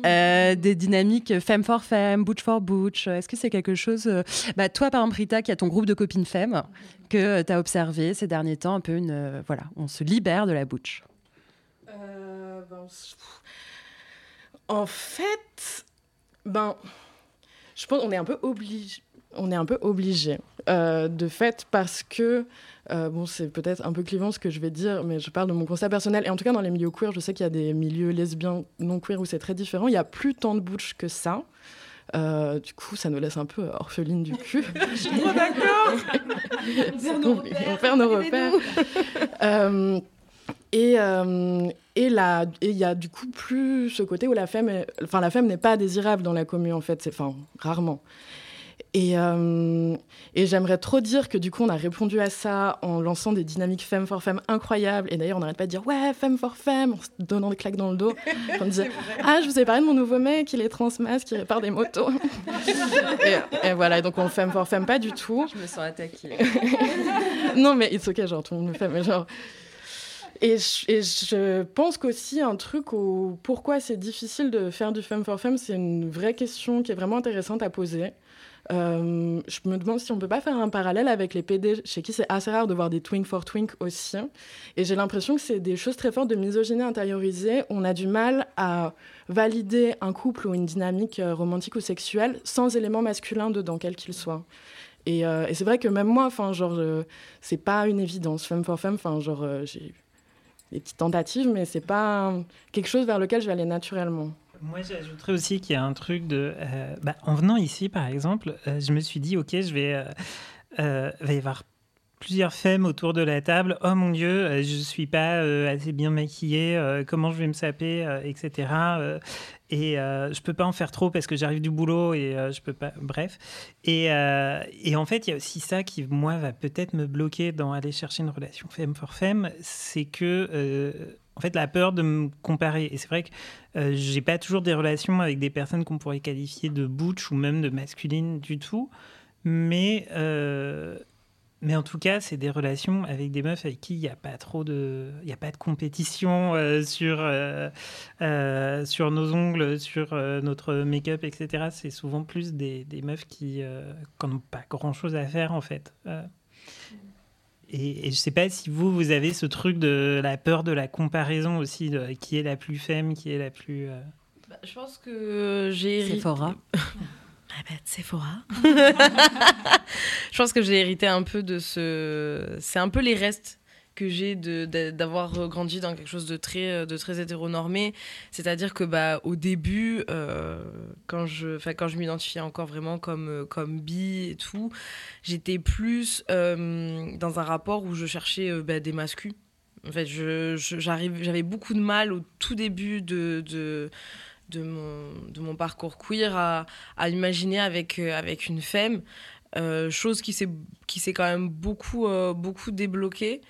des dynamiques femme for femme, butch for butch. Est-ce que c'est quelque chose bah, toi par exemple Rita qui a ton groupe de copines femmes que tu as observé ces derniers temps un peu une voilà, on se libère de la butch. En fait, ben, je pense qu'on est un peu obligé. On est un peu obligé, euh, de fait, parce que euh, bon, c'est peut-être un peu clivant ce que je vais dire, mais je parle de mon constat personnel. Et en tout cas, dans les milieux queer, je sais qu'il y a des milieux lesbiens non queer où c'est très différent. Il n'y a plus tant de butch que ça. Euh, du coup, ça nous laisse un peu orpheline du cul. (laughs) je suis trop d'accord. (laughs) on perd nos repères. Et, euh, et il y a du coup plus ce côté où la femme, enfin la femme n'est pas désirable dans la commune en fait, c'est enfin rarement. Et, euh, et j'aimerais trop dire que du coup on a répondu à ça en lançant des dynamiques femme for femme incroyables. Et d'ailleurs on n'arrête pas de dire ouais femme for femme en se donnant des claques dans le dos. (laughs) On disait ah je vous ai parlé de mon nouveau mec, il est transmasque, qui répare des motos. (laughs) et, voilà donc on femme for femme pas du tout. Je me sens attaquée. (laughs) non mais it's ok genre tout le monde me fait mais genre et je, pense qu'aussi un truc au pourquoi c'est difficile de faire du femme for femme, c'est une vraie question qui est vraiment intéressante à poser. Euh, je me demande si on peut pas faire un parallèle avec les PD, chez qui c'est assez rare de voir des twink for twink aussi. Et j'ai l'impression que c'est des choses très fortes de misogynie intériorisée. On a du mal à valider un couple ou une dynamique euh, romantique ou sexuelle sans élément masculin dedans, quel qu'il soit. Et, euh, et c'est vrai que même moi, enfin, genre, c'est pas une évidence, femme for femme. Enfin, genre, j'ai des petites tentatives, mais c'est pas quelque chose vers lequel je vais aller naturellement. Moi, j'ajouterais aussi qu'il y a un truc de. Euh, bah, en venant ici, par exemple, euh, je me suis dit, OK, je vais. Euh, va y avoir plusieurs femmes autour de la table. Oh mon Dieu, je suis pas assez bien maquillée. comment je vais me saper, etc. et je peux pas en faire trop parce que j'arrive du boulot et je peux pas. Bref. Et, et en fait, il y a aussi ça qui, moi, va peut-être me bloquer dans aller chercher une relation femme for femme. C'est que en fait la peur de me comparer. Et c'est vrai que euh, j'ai pas toujours des relations avec des personnes qu'on pourrait qualifier de butch ou même de masculine du tout. Mais, euh, mais en tout cas, c'est des relations avec des meufs avec qui il n'y a pas trop de, il y a pas de compétition euh, sur, sur nos ongles, sur notre make-up, etc. C'est souvent plus des, des meufs qui n'ont pas grand-chose à faire en fait. Et, je ne sais pas si vous, vous avez ce truc de la peur de la comparaison aussi, de qui est la plus femme, qui est la plus... Euh, bah, je pense que j'ai hérité... Répète, Sephora. (laughs) je pense que j'ai hérité un peu de ce... C'est un peu les restes que j'ai d'avoir grandi dans quelque chose de très, de très hétéronormé. C'est-à-dire que bah, au début, euh, quand je, je m'identifiais encore vraiment comme, comme bi et tout, j'étais plus euh, dans un rapport où je cherchais euh, bah, des mascus. En fait, j'avais beaucoup de mal au tout début de, de de mon, parcours queer à, imaginer avec, avec une femme, chose qui s'est quand même beaucoup, beaucoup débloquée.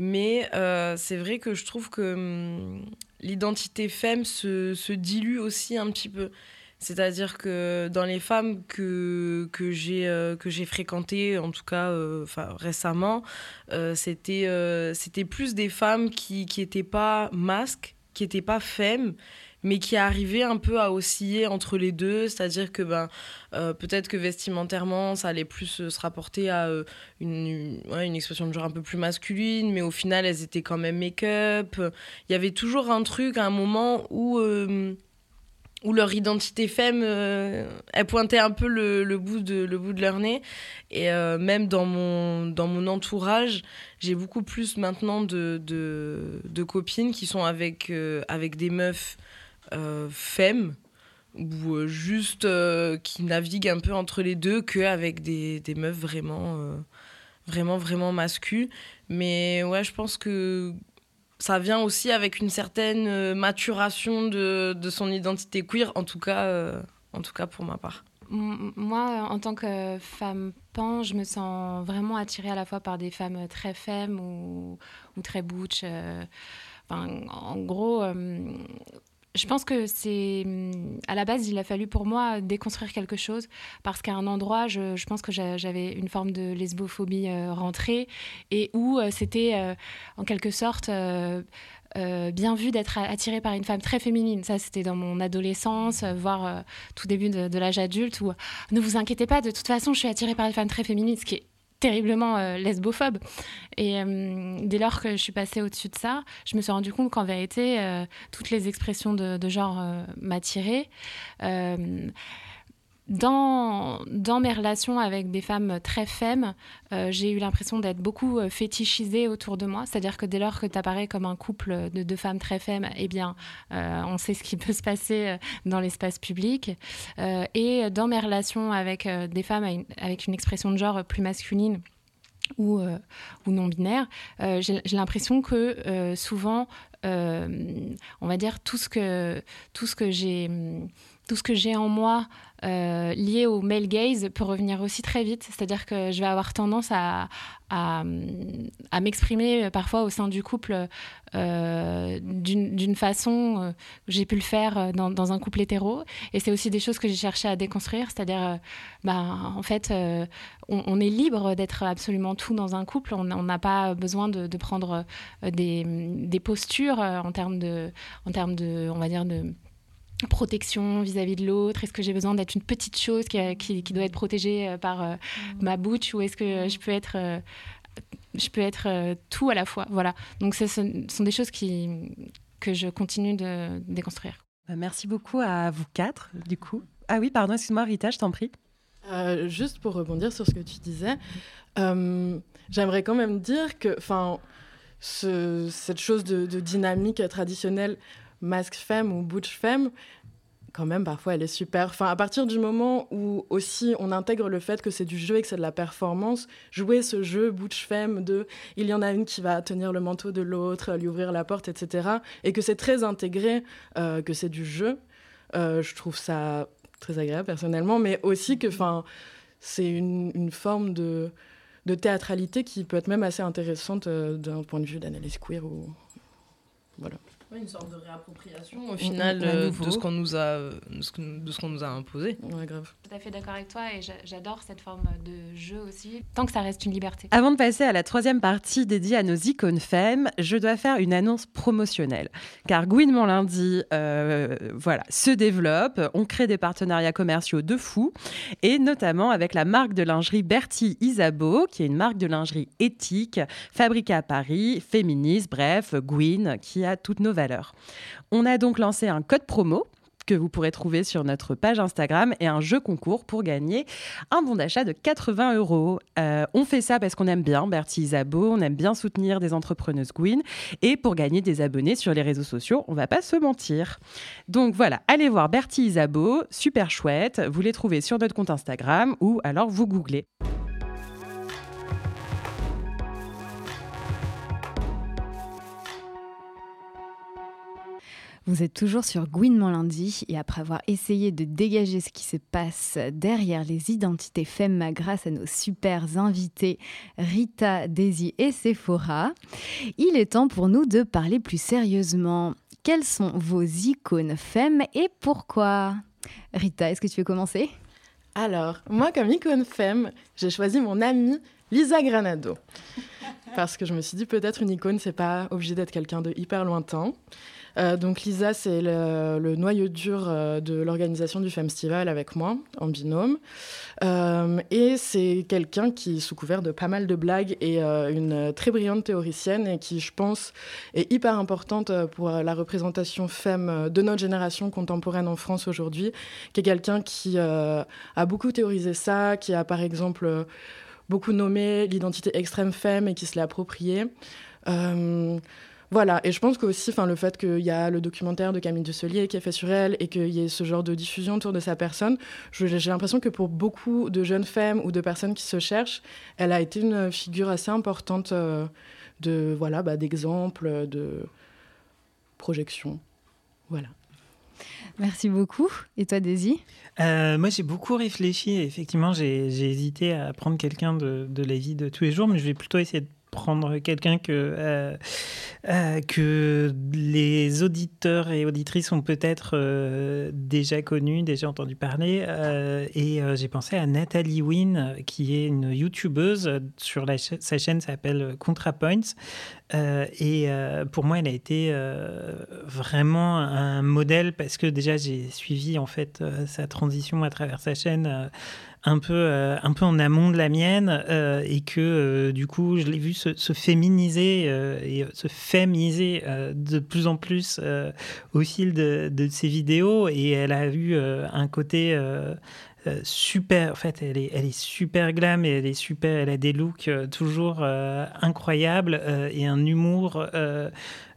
Mais euh, c'est vrai que je trouve que hum, l'identité femme se, dilue aussi un petit peu. C'est-à-dire que dans les femmes que, j'ai euh, fréquentées, en tout cas euh, récemment, c'était plus des femmes qui n'étaient pas masques, qui n'étaient pas femmes, mais qui arrivait un peu à osciller entre les deux, c'est-à-dire que ben, euh, peut-être que vestimentairement, ça allait plus se rapporter à euh, une, une, expression de genre un peu plus masculine, mais au final, elles étaient quand même make-up. Il y avait toujours un truc un moment où... Euh, où leur identité femme, euh, elle pointait un peu le, bout de, le bout de leur nez. Et euh, même dans mon, dans mon entourage, j'ai beaucoup plus maintenant de, de, copines qui sont avec, euh, avec des meufs femmes ou juste qui naviguent un peu entre les deux qu'avec des, des meufs vraiment, vraiment, vraiment masculines. Mais ouais, je pense que ça vient aussi avec une certaine euh, maturation de, de son identité queer, en tout cas, euh, en tout cas pour ma part. Moi, en tant que femme pan, je me sens vraiment attirée à la fois par des femmes très femmes ou, ou très butch. Euh, enfin, en gros, je pense que c'est à la base, il a fallu pour moi déconstruire quelque chose parce qu'à un endroit, je, pense que j'avais une forme de lesbophobie euh, rentrée et où euh, c'était euh, en quelque sorte bien vu d'être attiré par une femme très féminine. Ça, c'était dans mon adolescence, voire tout début de, l'âge adulte, où ne vous inquiétez pas, de toute façon, je suis attirée par une femme très féminine, terriblement euh, lesbophobe. Et euh, dès lors que je suis passée au-dessus de ça, je me suis rendu compte qu'en vérité, euh, toutes les expressions de, de genre m'attiraient dans, mes relations avec des femmes très femmes, euh, j'ai eu l'impression d'être beaucoup euh, fétichisée autour de moi. C'est-à-dire que dès lors que tu apparais comme un couple de deux femmes très femmes, eh bien, euh, on sait ce qui (laughs) peut se passer dans l'espace public. et dans mes relations avec des femmes avec une expression de genre plus masculine, ou, ou non binaire, j'ai l'impression que souvent, on va dire tout ce que tout ce que j'ai tout ce que j'ai en moi euh, lié au male gaze peut revenir aussi très vite. C'est-à-dire que je vais avoir tendance à, m'exprimer parfois au sein du couple euh, d'une façon euh, que j'ai pu le faire dans, un couple hétéro. Et c'est aussi des choses que j'ai cherché à déconstruire. C'est-à-dire, bah, en fait, on, est libre d'être absolument tout dans un couple. On n'a pas besoin de, prendre des, postures en termes en termes de, on va dire, de protection vis-à-vis de l'autre? Est-ce que j'ai besoin d'être une petite chose qui, qui, doit être protégée euh, par euh, mm. ma bouche? Ou est-ce que je peux être, euh, je peux être tout à la fois? Voilà. Donc ce sont des choses qui, que je continue de déconstruire. Bah, merci beaucoup à vous quatre, du coup. Ah oui, pardon, excuse-moi Rita, je t'en prie. juste pour rebondir sur ce que tu disais, j'aimerais quand même dire que ce, cette chose de, de dynamique traditionnelle masque femme ou butch femme, quand même, parfois, elle est super. Enfin, à partir du moment où aussi on intègre le fait que c'est du jeu et que c'est de la performance, jouer ce jeu butch femme de il y en a une qui va tenir le manteau de l'autre, lui ouvrir la porte, etc. Et que c'est très intégré, euh, que c'est du jeu. Euh, je trouve ça très agréable personnellement, mais aussi que, c'est une, forme de, de théâtralité qui peut être même assez intéressante euh, d'un point de vue d'analyse queer ou voilà une sorte de réappropriation au final euh, de ce qu'on nous a de ce qu'on nous a imposé. Ouais, grave. Tout à fait d'accord avec toi et j'adore cette forme de jeu aussi, tant que ça reste une liberté. Avant de passer à la troisième partie dédiée à nos icônes femmes, je dois faire une annonce promotionnelle. Car Gwyn Mon Lundi, euh, voilà, se développe, on crée des partenariats commerciaux de fou, et notamment avec la marque de lingerie Bertie Isabeau, qui est une marque de lingerie éthique, fabriquée à Paris, féministe, bref, Gwyn, qui a toutes nos on a donc lancé un code promo que vous pourrez trouver sur notre page Instagram et un jeu concours pour gagner un bon d'achat de 80 euros. Euh, on fait ça parce qu'on aime bien Bertie Isabeau, on aime bien soutenir des entrepreneuses Gwyn et pour gagner des abonnés sur les réseaux sociaux, on va pas se mentir. Donc voilà, allez voir Bertie Isabeau, super chouette, vous les trouvez sur notre compte Instagram ou alors vous googlez. Vous êtes toujours sur Gouinement lundi et après avoir essayé de dégager ce qui se passe derrière les identités femmes grâce à nos super invités Rita, Daisy et Sephora, il est temps pour nous de parler plus sérieusement. Quelles sont vos icônes femmes et pourquoi? Rita, est-ce que tu veux commencer? Alors, moi comme icône femme, j'ai choisi mon amie Lisa Granado. parce que je me suis dit peut-être une icône, c'est pas obligé d'être quelqu'un de hyper lointain. Euh, donc Lisa, c'est le, noyau dur euh, de l'organisation du Femstival avec moi, en binôme. Euh, et c'est quelqu'un qui, sous couvert de pas mal de blagues, est une très brillante théoricienne et qui, je pense, est hyper importante pour la représentation femme de notre génération contemporaine en France aujourd'hui, qui est quelqu'un qui a beaucoup théorisé ça, qui a par exemple beaucoup nommé l'identité extrême femme et qui se l'est appropriée. Voilà, et je pense qu'aussi, le fait qu'il y a le documentaire de Camille Dusselier qui est fait sur elle et qu'il y ait ce genre de diffusion autour de sa personne, j'ai l'impression que pour beaucoup de jeunes femmes ou de personnes qui se cherchent, elle a été une figure assez importante euh, de voilà, bah, d'exemple, de projection. Voilà. Merci beaucoup. Et toi, Daisy? Euh, Moi, j'ai beaucoup réfléchi. Effectivement, j'ai hésité à prendre quelqu'un de, de la vie de tous les jours, mais je vais plutôt essayer de prendre quelqu'un que, euh, euh, que les auditeurs et auditrices ont peut-être euh, déjà connu, déjà entendu parler. et j'ai pensé à Nathalie Wynne, qui est une youtubeuse. Sur sa chaîne s'appelle ContraPoints. et pour moi, elle a été vraiment un modèle parce que déjà, j'ai suivi en fait sa transition à travers sa chaîne un peu, euh, un peu en amont de la mienne euh, et que euh, du coup, je l'ai vu se, féminiser et se féminiser de plus en plus au fil de, de, ses vidéos et elle a eu un côté super. En fait, elle est, elle est super glam et elle est super. Elle a des looks toujours incroyables et un humour.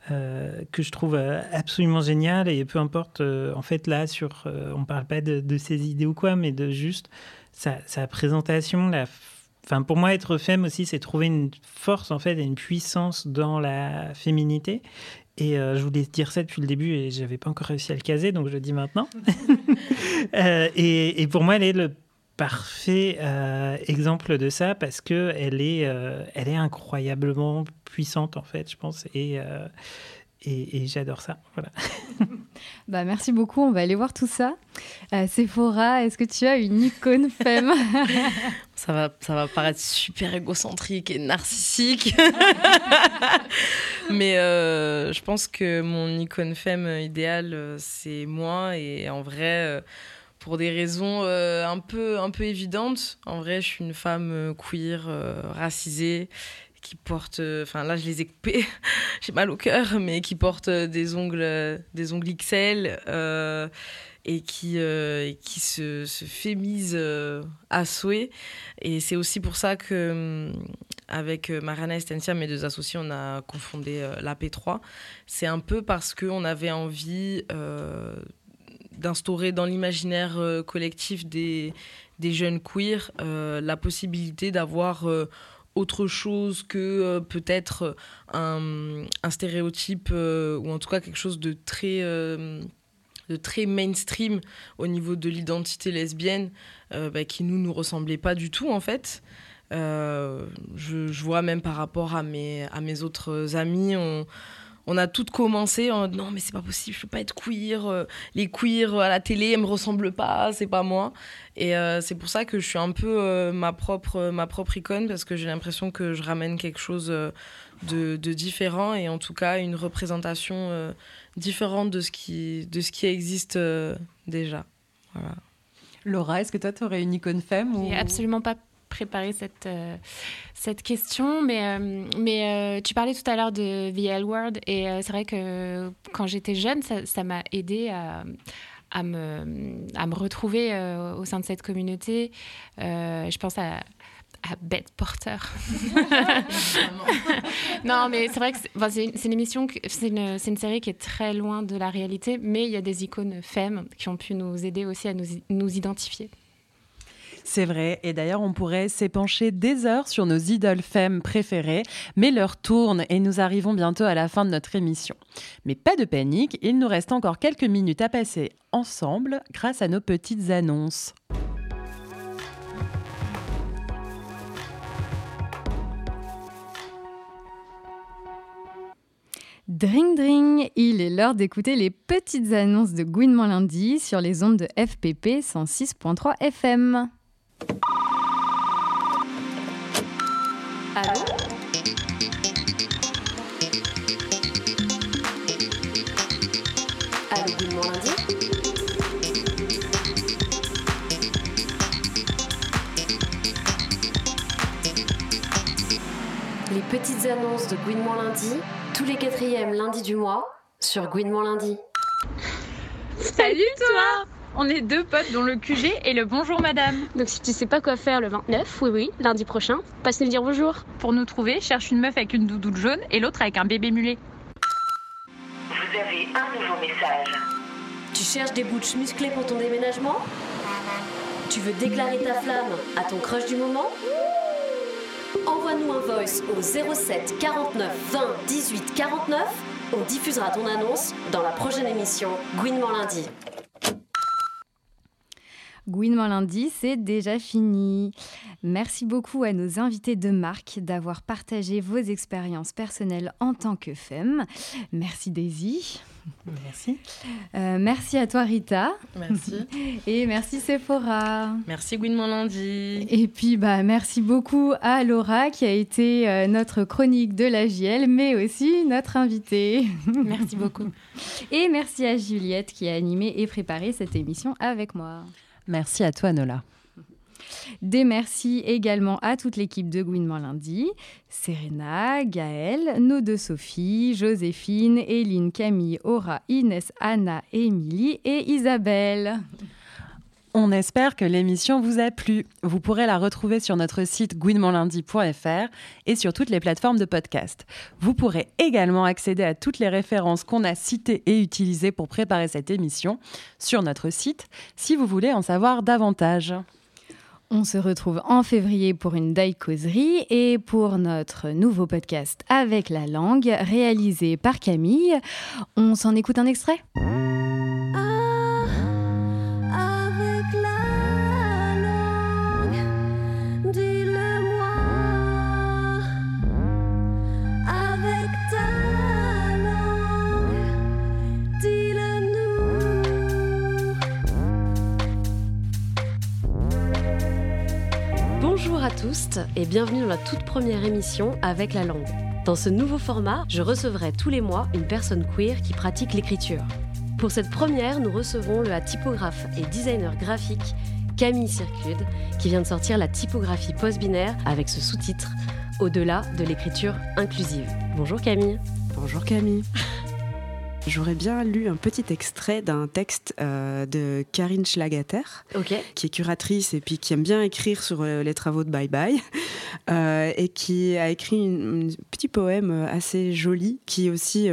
que je trouve absolument génial et peu importe en fait là sur on parle pas de, de ses idées ou quoi mais de juste sa, présentation, la, enfin pour moi être femme aussi, c'est trouver une force en fait et une puissance dans la féminité. Et euh, je voulais dire ça depuis le début et j'avais pas encore réussi à le caser, donc je le dis maintenant. (laughs) Euh, et, pour moi, elle est le parfait euh, exemple de ça parce que elle est, elle est incroyablement puissante en fait, je pense. Et et, j'adore ça. Voilà. (laughs) bah, merci beaucoup. On va aller voir tout ça. Euh, Sephora, est-ce que tu as une icône femme? (laughs) Ça va, ça va paraître super égocentrique et narcissique. (laughs) Mais euh, je pense que mon icône femme idéale, euh, c'est moi. Et en vrai, pour des raisons un, peu, un peu évidentes, en vrai, je suis une femme queer, racisée qui portent, euh, enfin là je les ai coupés, (laughs) j'ai mal au cœur, mais qui portent euh, des ongles, euh, des ongles XL et qui, qui se, se fémisent à souhait. Et c'est aussi pour ça que avec Mariana Estencia, mes deux associés, on a confondé la P3. C'est un peu parce qu'on avait envie d'instaurer dans l'imaginaire collectif des, des jeunes queers la possibilité d'avoir autre chose que euh, peut-être un, un, stéréotype euh, ou en tout cas quelque chose de très, euh, de très mainstream au niveau de l'identité lesbienne bah, qui nous nous ressemblait pas du tout en fait. Je, vois même par rapport à mes, à mes autres amis, on a toutes commencé en non mais c'est pas possible, je peux pas être queer, euh, les queers à la télé elles me ressemblent pas, c'est pas moi. Et euh, c'est pour ça que je suis un peu euh, ma propre ma propre icône parce que j'ai l'impression que je ramène quelque chose de, différent et en tout cas une représentation différente de ce qui de ce qui existe déjà. Laura, est-ce que toi tu aurais une icône femme ou... Absolument pas préparer cette, euh, cette question, mais, euh, mais euh, tu parlais tout à l'heure de The L Word, et c'est vrai que quand j'étais jeune, ça m'a aidé à, à, me, à me retrouver au sein de cette communauté. je pense à, à Beth Porter. (laughs) non, mais c'est vrai que c'est une, c'est une, série qui est très loin de la réalité, mais il y a des icônes femmes qui ont pu nous aider aussi à nous, nous identifier. C'est vrai, et d'ailleurs on pourrait s'épancher des heures sur nos idoles femmes préférées, mais l'heure tourne et nous arrivons bientôt à la fin de notre émission. Mais pas de panique, il nous reste encore quelques minutes à passer ensemble grâce à nos petites annonces. Dring dring, il est l'heure d'écouter les petites annonces de Gouinement lundi sur les ondes de FPP 106.3 FM. Allô Avec du monde Les petites annonces de Gouinement Lundi, tous les quatrièmes lundis du mois, sur Gouinement Lundi. Salut toi on est deux potes dont le QG est le bonjour madame. Donc si tu sais pas quoi faire le 29, oui oui, lundi prochain, passe nous dire bonjour. Pour nous trouver, cherche une meuf avec une doudoune jaune et l'autre avec un bébé mulet. Vous avez un nouveau message. Tu cherches des bouches musclées pour ton déménagement? Tu veux déclarer ta flamme à ton crush du moment? Envoie-nous un voice au 07 49 20 18 49. On diffusera ton annonce dans la prochaine émission Gouinement lundi. Gouinement lundi, c'est déjà fini. Merci beaucoup à nos invités de marque d'avoir partagé vos expériences personnelles en tant que femme. Merci Daisy. Merci. Euh, merci à toi Rita. Merci. (laughs) Et merci Sephora. Merci Gouinement lundi. Et puis bah merci beaucoup à Laura qui a été euh, notre chronique de la JL, mais aussi notre invitée. (laughs) Merci beaucoup. Et merci à Juliette qui a animé et préparé cette émission avec moi. Merci à toi, Nola. Des merci également à toute l'équipe de Gouinement Lundi, Serena, Gaëlle, nos deux Sophie, Joséphine, Eline, Camille, Aura, Inès, Anna, Émilie et Isabelle. On espère que l'émission vous a plu. Vous pourrez la retrouver sur notre site gouinementlundi.fr et sur toutes les plateformes de podcast. Vous pourrez également accéder à toutes les références qu'on a citées et utilisées pour préparer cette émission sur notre site si vous voulez en savoir davantage. On se retrouve en février pour une daï-causerie et pour notre nouveau podcast avec la langue réalisé par Camille. On s'en écoute un extrait? Bonjour à tous et bienvenue dans la toute première émission avec la langue. Dans ce nouveau format, je recevrai tous les mois une personne queer qui pratique l'écriture. Pour cette première, nous recevons le typographe et designer graphique Camille Circude qui vient de sortir la typographie post-binaire avec ce sous-titre Au-delà de l'écriture inclusive. Bonjour Camille. Bonjour Camille. J'aurais bien lu un petit extrait d'un texte euh, de Karine Schlagater, qui est curatrice et puis qui aime bien écrire sur euh, les travaux de Bye Bye, (laughs) euh, et qui a écrit un petit poème assez joli qui aussi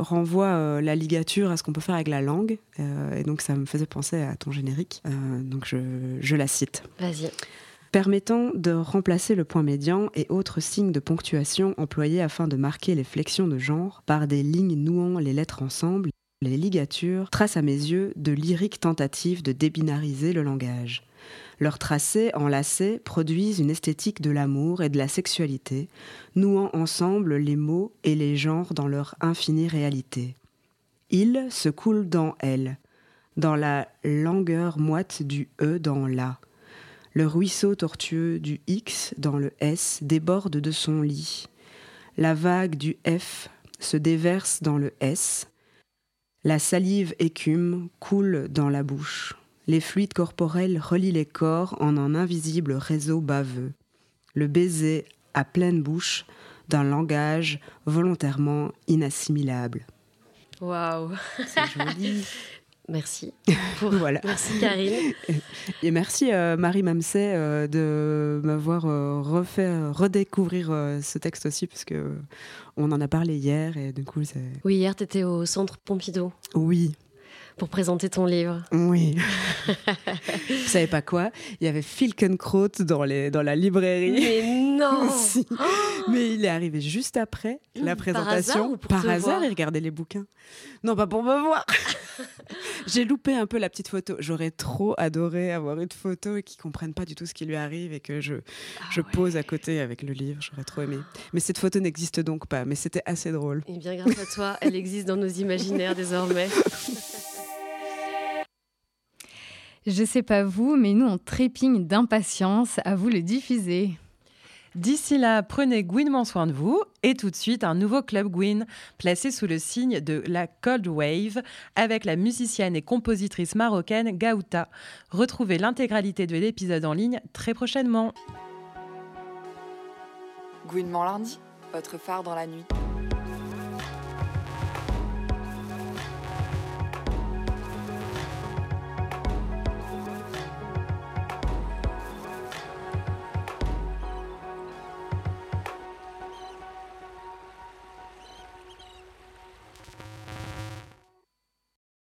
renvoie la ligature à ce qu'on peut faire avec la langue. et donc ça me faisait penser à ton générique. donc je, je la cite. Vas-y permettant de remplacer le point médian et autres signes de ponctuation employés afin de marquer les flexions de genre par des lignes nouant les lettres ensemble, les ligatures tracent à mes yeux de lyriques tentatives de débinariser le langage. Leurs tracés enlacés produisent une esthétique de l'amour et de la sexualité, nouant ensemble les mots et les genres dans leur infinie réalité. Il se coule dans elle, dans la langueur moite du E dans la, le ruisseau tortueux du X dans le S déborde de son lit. La vague du F se déverse dans le S. La salive écume, coule dans la bouche. Les fluides corporels relient les corps en un invisible réseau baveux. Le baiser à pleine bouche d'un langage volontairement inassimilable. Waouh C'est joli (laughs) Merci. (laughs) voilà. Merci Karine. Et merci euh, Marie Mamset euh, de m'avoir euh, refait redécouvrir ce texte aussi parce que on en a parlé hier et du coup Oui, hier tu étais au centre Pompidou. Oui pour présenter ton livre. Oui. (laughs) Vous savez pas quoi? Il y avait Filkenkraut dans, les, dans la librairie. Mais non (laughs) Mais il est arrivé juste après la présentation. Par hasard, il regardait les bouquins. Non, pas pour me voir. (laughs) J'ai loupé un peu la petite photo. J'aurais trop adoré avoir une photo et qu'ils comprennent pas du tout ce qui lui arrive et que je, Ah je pose à côté avec le livre. J'aurais trop aimé. Mais cette photo n'existe donc pas. Mais c'était assez drôle. Et bien grâce à toi, elle existe dans nos imaginaires désormais. Je sais pas vous, mais nous on trépigne d'impatience à vous le diffuser. D'ici là, prenez gouinement soin de vous et tout de suite un nouveau club Gwyn placé sous le signe de la Cold Wave avec la musicienne et compositrice marocaine Gaouta. Retrouvez l'intégralité de l'épisode en ligne très prochainement. Gouinement lundi votre phare dans la nuit.